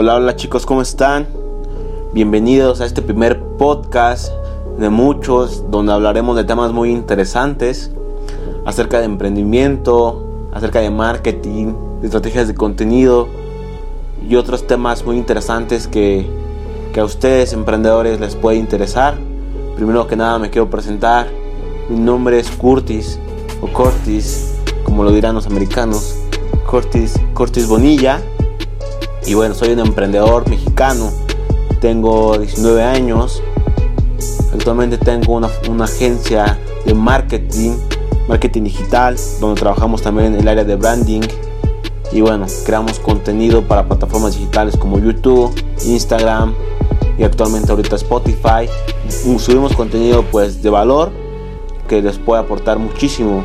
Hola, hola chicos, ¿cómo están? Bienvenidos a este primer podcast de muchos donde hablaremos de temas muy interesantes acerca de emprendimiento, acerca de marketing, de estrategias de contenido y otros temas muy interesantes que, que a ustedes emprendedores les puede interesar. Primero que nada me quiero presentar. Mi nombre es Curtis o Cortis, como lo dirán los americanos. Cortis, Cortis Bonilla. Y bueno, soy un emprendedor mexicano. Tengo 19 años. Actualmente tengo una, una agencia de marketing, marketing digital, donde trabajamos también en el área de branding. Y bueno, creamos contenido para plataformas digitales como YouTube, Instagram y actualmente ahorita Spotify. Subimos contenido pues de valor que les puede aportar muchísimo.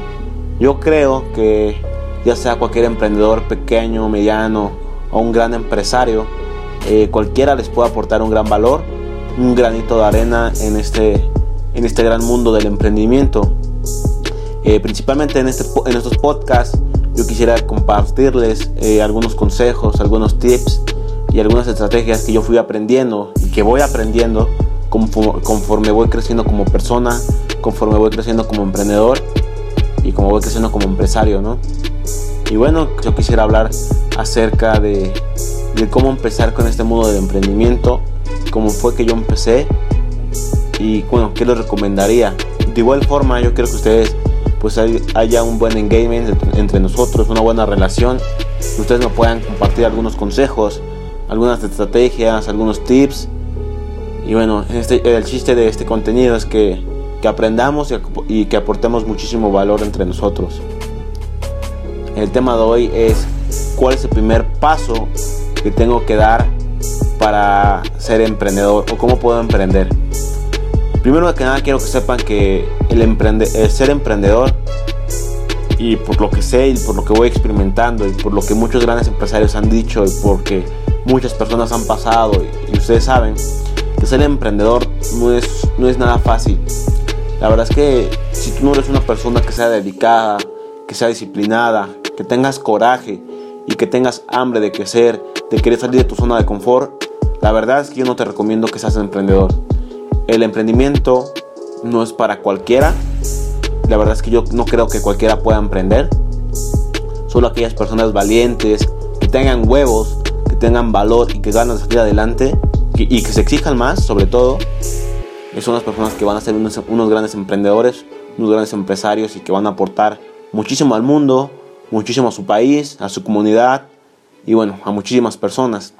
Yo creo que ya sea cualquier emprendedor pequeño, mediano o un gran empresario, eh, cualquiera les puede aportar un gran valor, un granito de arena en este, en este gran mundo del emprendimiento. Eh, principalmente en, este, en estos podcasts yo quisiera compartirles eh, algunos consejos, algunos tips y algunas estrategias que yo fui aprendiendo y que voy aprendiendo conforme voy creciendo como persona, conforme voy creciendo como emprendedor y como voy creciendo como empresario, ¿no? Y bueno, yo quisiera hablar acerca de, cómo empezar con este mundo del emprendimiento, cómo fue que yo empecé y bueno, qué les recomendaría. De igual forma, yo quiero que ustedes pues haya un buen engagement entre nosotros, una buena relación. Ustedes me puedan compartir algunos consejos, algunas estrategias, algunos tips. Y bueno, este, el chiste de este contenido es que, que aprendamos y que aportemos muchísimo valor entre nosotros. El tema de hoy es cuál es el primer paso que tengo que dar para ser emprendedor o cómo puedo emprender. Primero que nada quiero que sepan que el, ser emprendedor y por lo que sé y por lo que voy experimentando y por lo que muchos grandes empresarios han dicho y porque muchas personas han pasado y, ustedes saben que ser emprendedor no es, no es nada fácil. La verdad es que si tú no eres una persona que sea dedicada, que sea disciplinada, que tengas coraje y que tengas hambre de crecer, de querer salir de tu zona de confort, la verdad es que yo no te recomiendo que seas emprendedor. El emprendimiento no es para cualquiera. La verdad es que yo no creo que cualquiera pueda emprender. Solo aquellas personas valientes, que tengan huevos, que tengan valor y que ganan de salir adelante y, que se exijan más, sobre todo, son las personas que van a ser unos grandes emprendedores, unos grandes empresarios y que van a aportar muchísimo al mundo, muchísimo a su país, a su comunidad y bueno, a muchísimas personas.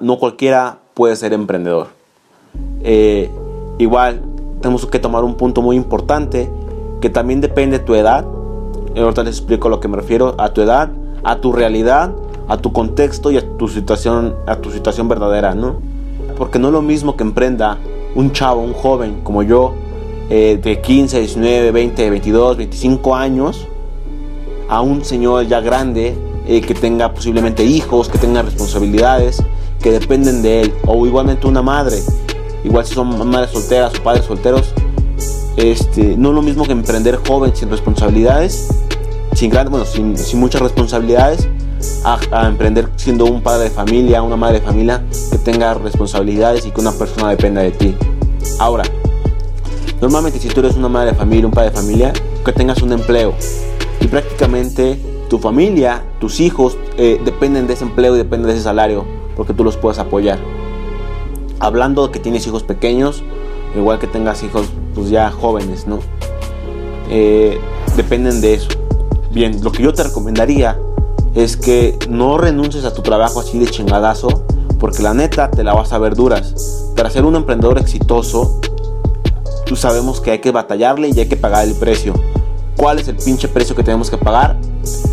No cualquiera puede ser emprendedor. Eh, igual tenemos que tomar un punto muy importante que también depende de tu edad. Ahorita les explico a lo que me refiero, a tu edad, a tu realidad, a tu contexto y a tu situación, a tu situación verdadera, ¿no? Porque no es lo mismo que emprenda un chavo, un joven como yo, eh, de 15, 19, 20, 22, 25 años, a un señor ya grande eh, que tenga posiblemente hijos, que tenga responsabilidades, que dependen de él, o igualmente una madre, igual si son madres solteras o padres solteros, este, no es lo mismo que emprender joven sin responsabilidades, sin, gran, bueno, sin, sin muchas responsabilidades, a, a, emprender siendo un padre de familia, una madre de familia que tenga responsabilidades y que una persona dependa de ti. Ahora, normalmente si tú eres una madre de familia, un padre de familia, que tengas un empleo, y prácticamente tu familia, tus hijos eh, dependen de ese empleo y dependen de ese salario porque tú los puedes apoyar. Hablando de que tienes hijos pequeños, igual que tengas hijos pues ya jóvenes, ¿no? Eh, dependen de eso. Bien, lo que yo te recomendaría es que no renuncies a tu trabajo así de chingadazo, porque la neta te la vas a ver duras. Para ser un emprendedor exitoso, tú sabemos que hay que batallarle y hay que pagar el precio. ¿Cuál es el pinche precio que tenemos que pagar?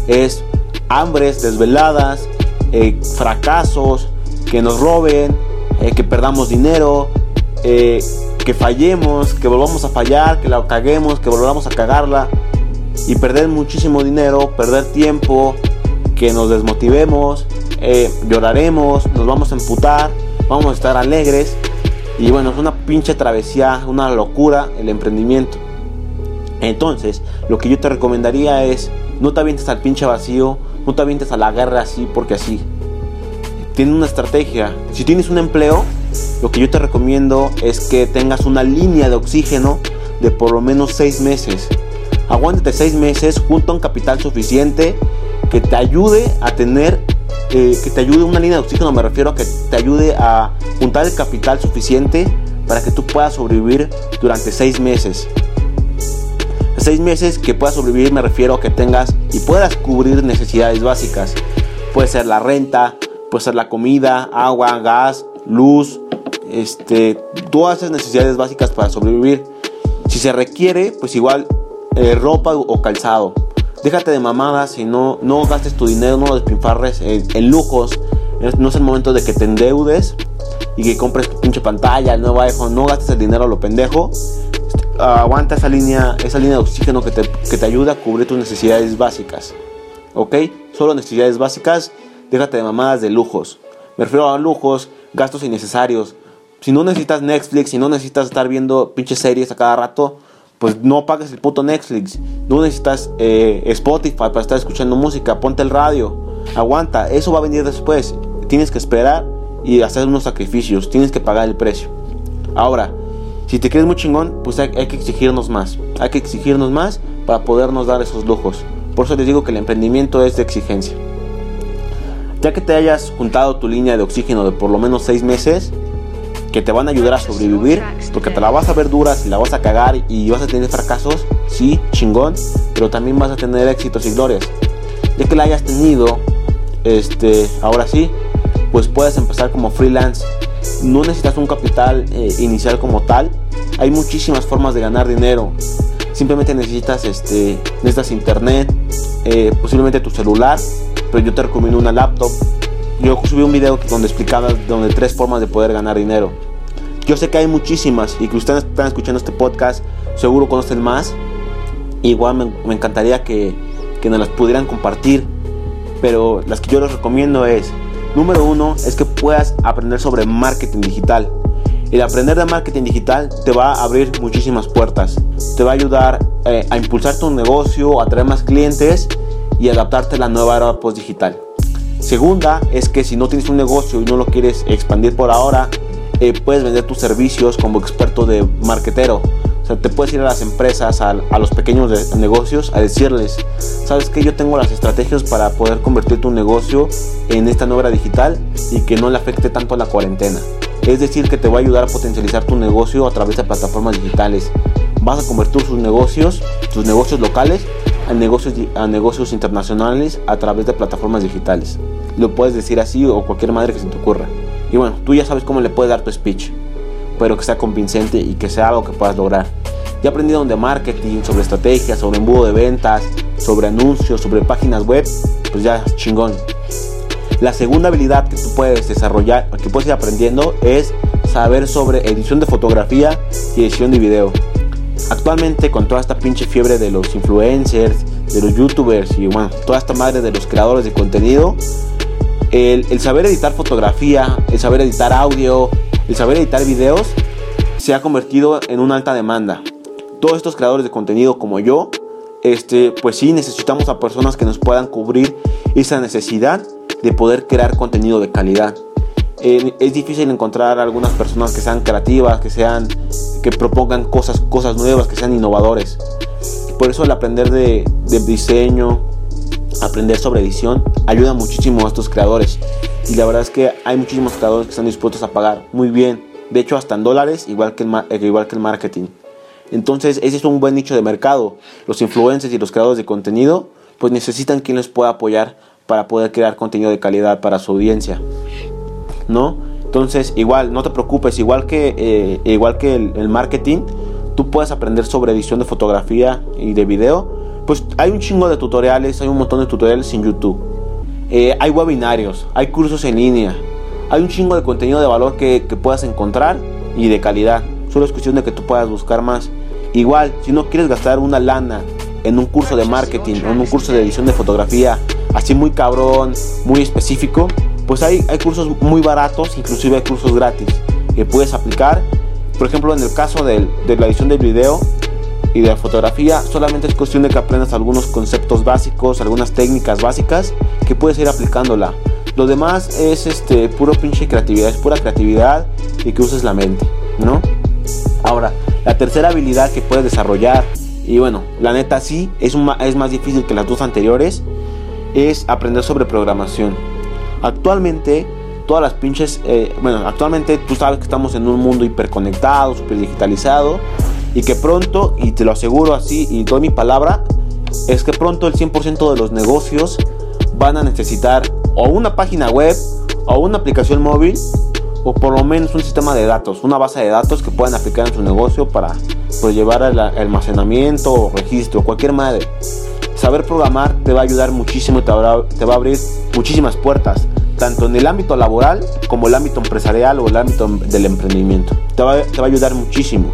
Es hambres, desveladas, eh, fracasos, que nos roben, eh, que perdamos dinero, eh, que fallemos, que volvamos a fallar, que la caguemos, que volvamos a cagarla y perder muchísimo dinero, perder tiempo, que nos desmotivemos, lloraremos, nos vamos a emputar, vamos a estar alegres y bueno, es una pinche travesía, una locura el emprendimiento. Entonces, lo que yo te recomendaría es, no te avientes al pinche vacío, no te avientes a la guerra así porque así. tienen una estrategia. Si tienes un empleo, lo que yo te recomiendo es que tengas una línea de oxígeno de por lo menos 6 meses. Aguántate 6 meses junto a un capital suficiente que te ayude a tener, eh, que te ayude una línea de oxígeno, me refiero a que te ayude a juntar el capital suficiente para que tú puedas sobrevivir durante 6 meses. 6 meses que puedas sobrevivir me refiero a que tengas y puedas cubrir necesidades básicas. Puede ser la renta, puede ser la comida, agua, gas, luz, este, todas esas necesidades básicas para sobrevivir. Si se requiere, pues igual eh, ropa o calzado. Déjate de mamadas y no, no gastes tu dinero, no lo despinfarres en, lujos. No es el momento de que te endeudes y que compres tu pinche pantalla, el nuevo iPhone. No gastes el dinero a lo pendejo. Aguanta esa línea, esa línea de oxígeno que te, que te ayuda a cubrir tus necesidades básicas. ¿Ok? Solo necesidades básicas. Déjate de mamadas de lujos. Me refiero a lujos, gastos innecesarios si no necesitas Netflix, si no necesitas estar viendo pinches series a cada rato, pues no pagues el puto Netflix. No necesitas eh, Spotify para estar escuchando música, ponte el radio. Aguanta, eso va a venir después. Tienes que esperar y hacer unos sacrificios, tienes que pagar el precio. Ahora, si te crees muy chingón, pues hay, hay que exigirnos más. Hay que exigirnos más para podernos dar esos lujos. Por eso les digo que el emprendimiento es de exigencia. Ya que te hayas juntado tu línea de oxígeno de por lo menos 6 meses, que te van a ayudar a sobrevivir, porque te la vas a ver dura, si la vas a cagar y vas a tener fracasos, sí, chingón, pero también vas a tener éxitos y glorias. Ya que la hayas tenido, este, ahora sí, pues puedes empezar como freelance. No necesitas un capital eh, inicial como tal. Hay muchísimas formas de ganar dinero. Simplemente necesitas, este, necesitas internet, eh, posiblemente tu celular, pero yo te recomiendo una laptop yo subí un video donde explicaba donde tres formas de poder ganar dinero. Yo sé que hay muchísimas y que ustedes están escuchando este podcast, seguro conocen más. Igual me, encantaría que, que nos las pudieran compartir, pero las que yo les recomiendo es, número uno, es que puedas aprender sobre marketing digital. El aprender de marketing digital te va a abrir muchísimas puertas. Te va a ayudar eh, a impulsar tu negocio, a traer más clientes y adaptarte a la nueva era post digital. Segunda es que si no tienes un negocio y no lo quieres expandir por ahora, eh, puedes vender tus servicios como experto de marketero. Sea, te puedes ir a las empresas, a, los pequeños negocios, a decirles, sabes que yo tengo las estrategias para poder convertir tu negocio en esta nueva digital y que no le afecte tanto a la cuarentena. Es decir, que te va a ayudar a potencializar tu negocio a través de plataformas digitales. Vas a convertir tus negocios, tus negocios locales, a negocios, a negocios internacionales a través de plataformas digitales. Lo puedes decir así o cualquier madre que se te ocurra. Y bueno, tú ya sabes cómo le puedes dar tu speech, pero que sea convincente y que sea algo que puedas lograr. Ya he aprendido de marketing, sobre estrategias, sobre embudo de ventas, sobre anuncios, sobre páginas web, pues ya chingón. La segunda habilidad que tú puedes desarrollar, que puedes ir aprendiendo, es saber sobre edición de fotografía y edición de video. Actualmente con toda esta pinche fiebre de los influencers, de los youtubers y bueno, toda esta madre de los creadores de contenido, el, saber editar fotografía, el saber editar audio, el saber editar videos, se ha convertido en una alta demanda. Todos estos creadores de contenido como yo, este, pues sí necesitamos a personas que nos puedan cubrir esa necesidad de poder crear contenido de calidad. Eh, es difícil encontrar algunas personas que sean creativas, que sean, que propongan cosas, cosas nuevas, que sean innovadores. Por eso el aprender de, de diseño, aprender sobre edición ayuda muchísimo a estos creadores. Y la verdad es que hay muchísimos creadores que están dispuestos a pagar muy bien. De hecho, hasta en dólares, igual que el, eh, igual que el marketing. Entonces, ese es un buen nicho de mercado. Los influencers y los creadores de contenido, pues necesitan quien les pueda apoyar para poder crear contenido de calidad para su audiencia. ¿No? Entonces, igual, no te preocupes, igual que, eh, igual que el, marketing, tú puedes aprender sobre edición de fotografía y de video pues hay un chingo de tutoriales, hay un montón de tutoriales en YouTube. Eh, hay webinarios, hay cursos en línea, hay un chingo de contenido de valor que, que, puedas encontrar y de calidad. Solo es cuestión de que tú puedas buscar más. Igual, si no quieres gastar una lana en un curso de marketing o en un curso de edición de fotografía, así muy cabrón, muy específico, pues hay, hay cursos muy baratos, inclusive hay cursos gratis que puedes aplicar. Por ejemplo, en el caso de, de la edición del video, y de fotografía solamente es cuestión de que aprendas algunos conceptos básicos, algunas técnicas básicas que puedes ir aplicándola. Lo demás es este puro pinche creatividad, es pura creatividad y que uses la mente, ¿no? Ahora, la tercera habilidad que puedes desarrollar, y bueno, la neta sí, es, es más difícil que las dos anteriores, es aprender sobre programación. Actualmente, todas las pinches, eh, bueno, actualmente tú sabes que estamos en un mundo hiperconectado, super digitalizado, y que pronto, y te lo aseguro así, y doy mi palabra, es que pronto el 100% de los negocios van a necesitar o una página web o una aplicación móvil o por lo menos un sistema de datos, una base de datos que puedan aplicar en su negocio para pues, llevar el almacenamiento o registro, cualquier madre. Saber programar te va a ayudar muchísimo y te, te va a abrir muchísimas puertas, tanto en el ámbito laboral como el ámbito empresarial o el ámbito del emprendimiento. Te va, te va a ayudar muchísimo.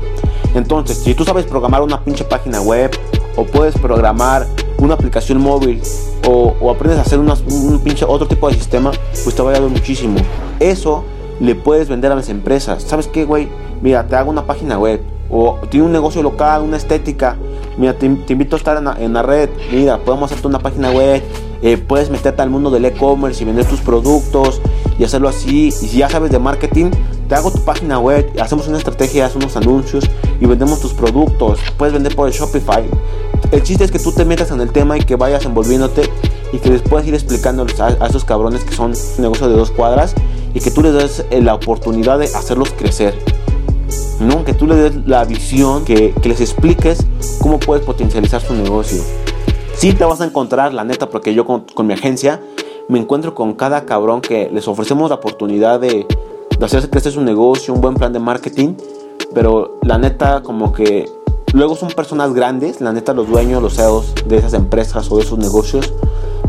Entonces, si tú sabes programar una pinche página web o puedes programar una aplicación móvil o, aprendes a hacer un pinche otro tipo de sistema, pues te va a ayudar muchísimo. Eso le puedes vender a las empresas. ¿Sabes qué, güey? Mira, te hago una página web. O tiene un negocio local, una estética. Mira, te, invito a estar en la, red. Mira, podemos hacerte una página web. Eh, puedes meterte al mundo del e-commerce y vender tus productos y hacerlo así. Y si ya sabes de marketing, te hago tu página web, hacemos una estrategia, hacemos unos anuncios y vendemos tus productos. Puedes vender por Shopify. El chiste es que tú te metas en el tema y que vayas envolviéndote y que les puedas ir explicando a, esos cabrones que son negocios de dos cuadras y que tú les des eh, la oportunidad de hacerlos crecer. ¿no? Que tú les des la visión, que, les expliques cómo puedes potencializar su negocio. Sí te vas a encontrar, la neta, porque yo con, mi agencia me encuentro con cada cabrón que les ofrecemos la oportunidad de, de hacerse crecer su negocio, un buen plan de marketing, pero la neta como que luego son personas grandes, la neta los dueños, los CEOs de esas empresas o de esos negocios,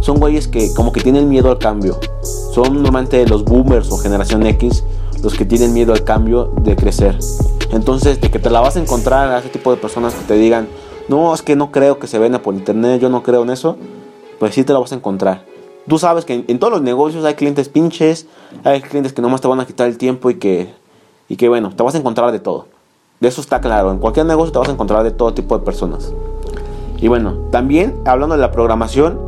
son güeyes que como que tienen miedo al cambio. Son normalmente los boomers o generación X los que tienen miedo al cambio de crecer. Entonces, de que te la vas a encontrar a ese tipo de personas que te digan, no, es que no creo que se venda por internet, yo no creo en eso, pues sí te la vas a encontrar. Tú sabes que en, todos los negocios hay clientes pinches, hay clientes que nomás te van a quitar el tiempo y que, y que bueno, te vas a encontrar de todo. De eso está claro, en cualquier negocio te vas a encontrar de todo tipo de personas. Y bueno, también hablando de la programación,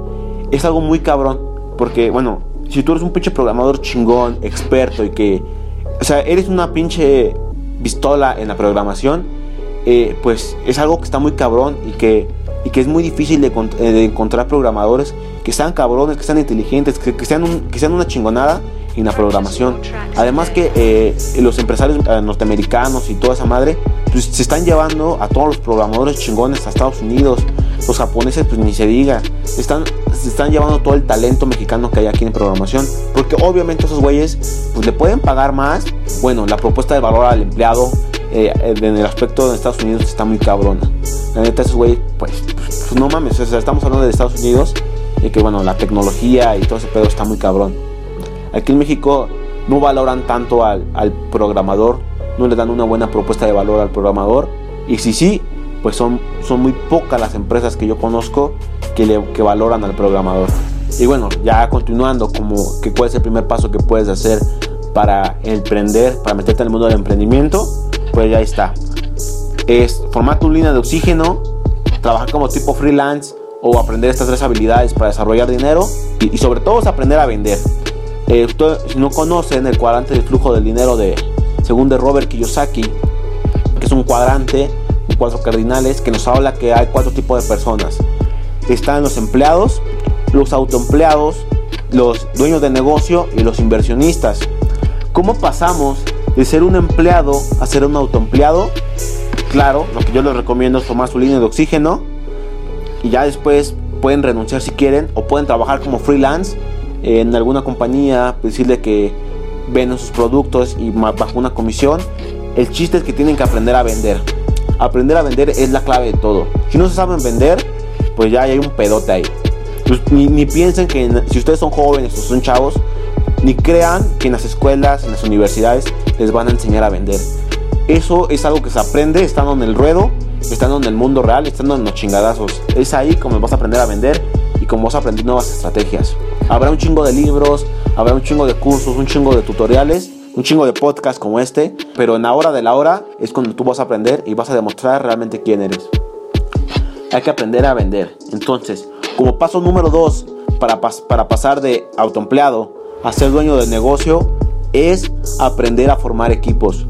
es algo muy cabrón. Porque, bueno, si tú eres un pinche programador chingón, experto y que, o sea, eres una pinche pistola en la programación, eh, pues es algo que está muy cabrón y que, y que es muy difícil de, eh, encontrar programadores que sean cabrones, que sean inteligentes, que, sean, que sean una chingonada en la programación. Además que eh, los empresarios norteamericanos y toda esa madre pues, se están llevando a todos los programadores chingones a Estados Unidos. Los japoneses pues ni se diga. Están se están llevando todo el talento mexicano que hay aquí en programación. Porque obviamente esos güeyes pues le pueden pagar más. Bueno, la propuesta de valor al empleado eh, en el aspecto de Estados Unidos está muy cabrona. La neta, esos güeyes, pues, pues, no mames, estamos hablando de Estados Unidos y que bueno, la tecnología y todo ese pedo está muy cabrón. Aquí en México no valoran tanto al, al programador, no le dan una buena propuesta de valor al programador. Y si sí, pues son, son muy pocas las empresas que yo conozco que, le, que valoran al programador. Y bueno, ya continuando, como que cuál es el primer paso que puedes hacer para emprender, para meterte en el mundo del emprendimiento, pues ya está. Es formar tu línea de oxígeno, trabajar como tipo freelance o aprender estas tres habilidades para desarrollar dinero y, sobre todo es aprender a vender. Eh, si no conocen el cuadrante del flujo del dinero de, según de Robert Kiyosaki, que es un cuadrante cuatro cardinales que nos habla que hay cuatro tipos de personas. Están los empleados, los autoempleados, los dueños de negocio y los inversionistas. ¿Cómo pasamos de ser un empleado a ser un autoempleado? Claro, lo que yo les recomiendo es tomar su línea de oxígeno y ya después pueden renunciar si quieren o pueden trabajar como freelance en alguna compañía, decirle que venden sus productos y bajo una comisión. El chiste es que tienen que aprender a vender aprender a vender es la clave de todo. Si no se saben vender, pues ya hay un pedote ahí. Pues ni, piensen que si ustedes son jóvenes o son chavos, ni crean que en las escuelas, en las universidades, les van a enseñar a vender. Eso es algo que se aprende estando en el ruedo, estando en el mundo real, estando en los chingadazos. Es ahí como vas a aprender a vender y como vas a aprender nuevas estrategias. Habrá un chingo de libros, habrá un chingo de cursos, un chingo de tutoriales un chingo de podcast como este, pero en la hora de la hora es cuando tú vas a aprender y vas a demostrar realmente quién eres. Hay que aprender a vender. Entonces, como paso número dos para, para pasar de autoempleado a ser dueño del negocio es aprender a formar equipos.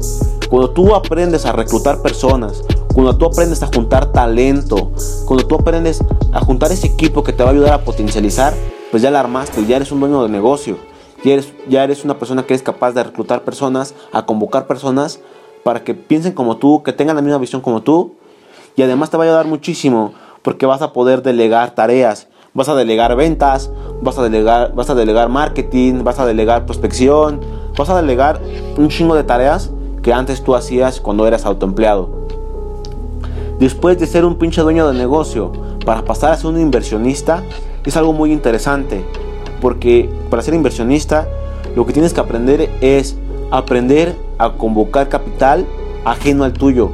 Cuando tú aprendes a reclutar personas, cuando tú aprendes a juntar talento, cuando tú aprendes a juntar ese equipo que te va a ayudar a potencializar, pues ya la armaste, ya eres un dueño de negocio, ya eres, una persona que es capaz de reclutar personas, a convocar personas para que piensen como tú, que tengan la misma visión como tú, y además te va a ayudar muchísimo porque vas a poder delegar tareas, vas a delegar ventas, vas a delegar, vas a delegar marketing, vas a delegar prospección, vas a delegar un chingo de tareas que antes tú hacías cuando eras autoempleado. Después de ser un pinche dueño de negocio, para pasar a ser un inversionista, es algo muy interesante. Porque para ser inversionista, lo que tienes que aprender es aprender a convocar capital ajeno al tuyo.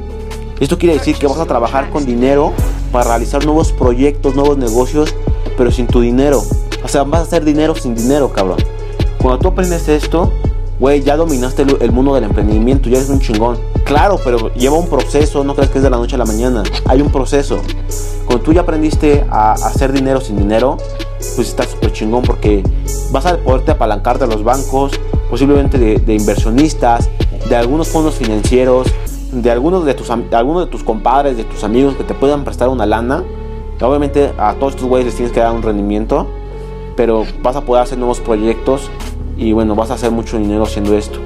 Esto quiere decir que vas a trabajar con dinero para realizar nuevos proyectos, nuevos negocios, pero sin tu dinero. O sea, vas a hacer dinero sin dinero, cabrón. Cuando tú aprendes esto, güey, ya dominaste el, mundo del emprendimiento, ya eres un chingón. Claro, pero lleva un proceso, no crees que es de la noche a la mañana. Hay un proceso. Cuando tú ya aprendiste a, hacer dinero sin dinero, pues estás súper chingón porque vas a poderte apalancar de los bancos, posiblemente de, inversionistas, de algunos fondos financieros, de algunos de, tus, de algunos de tus compadres, de tus amigos que te puedan prestar una lana. Obviamente a todos estos güeyes les tienes que dar un rendimiento, pero vas a poder hacer nuevos proyectos y bueno, vas a hacer mucho dinero haciendo esto.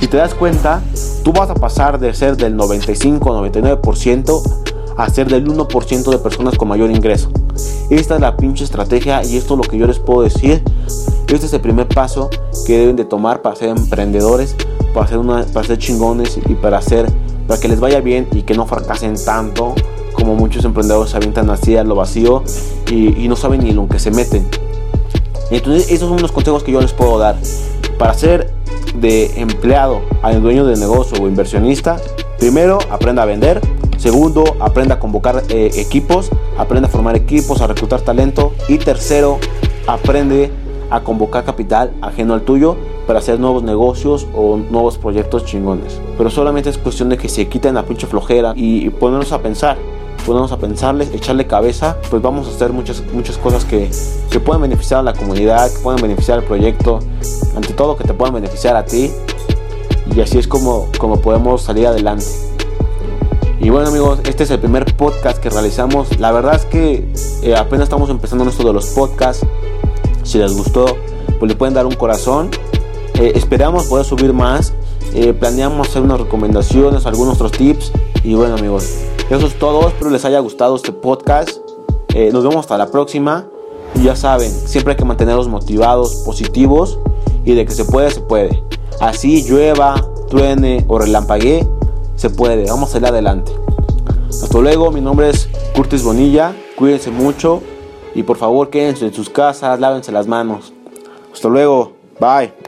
Si te das cuenta, tú vas a pasar de ser del 95-99% a ser del 1% de personas con mayor ingreso. Esta es la pinche estrategia y esto es lo que yo les puedo decir. Este es el primer paso que deben de tomar para ser emprendedores, para ser, una, para ser chingones y para, hacer, para que les vaya bien y que no fracasen tanto como muchos emprendedores se avientan así a lo vacío y, y no saben ni lo que se meten. Entonces, esos son los consejos que yo les puedo dar. Para ser de empleado a dueño de negocio o inversionista, primero aprenda a vender. Segundo, aprenda a convocar eh, equipos, aprenda a formar equipos, a reclutar talento. Y tercero, aprende a convocar capital ajeno al tuyo para hacer nuevos negocios o nuevos proyectos chingones. Pero solamente es cuestión de que se quiten la pinche flojera y ponernos a pensar ponemos a pensarles, echarle cabeza, pues vamos a hacer muchas, muchas cosas que, que puedan beneficiar a la comunidad, que puedan beneficiar al proyecto, ante todo que te puedan beneficiar a ti. Y así es como, como podemos salir adelante. Y bueno amigos, este es el primer podcast que realizamos. La verdad es que eh, apenas estamos empezando esto de los podcasts. Si les gustó, pues le pueden dar un corazón. Eh, esperamos poder subir más. Eh, planeamos hacer unas recomendaciones, algunos otros tips. Y bueno amigos, eso es todo, espero les haya gustado este podcast. Eh, nos vemos hasta la próxima. Y ya saben, siempre hay que mantenerlos motivados, positivos y de que se puede, se puede. Así llueva, truene o relampaguee, se puede. Vamos a salir adelante. Hasta luego, mi nombre es Curtis Bonilla. Cuídense mucho y por favor quédense en sus casas, lávense las manos. Hasta luego, bye.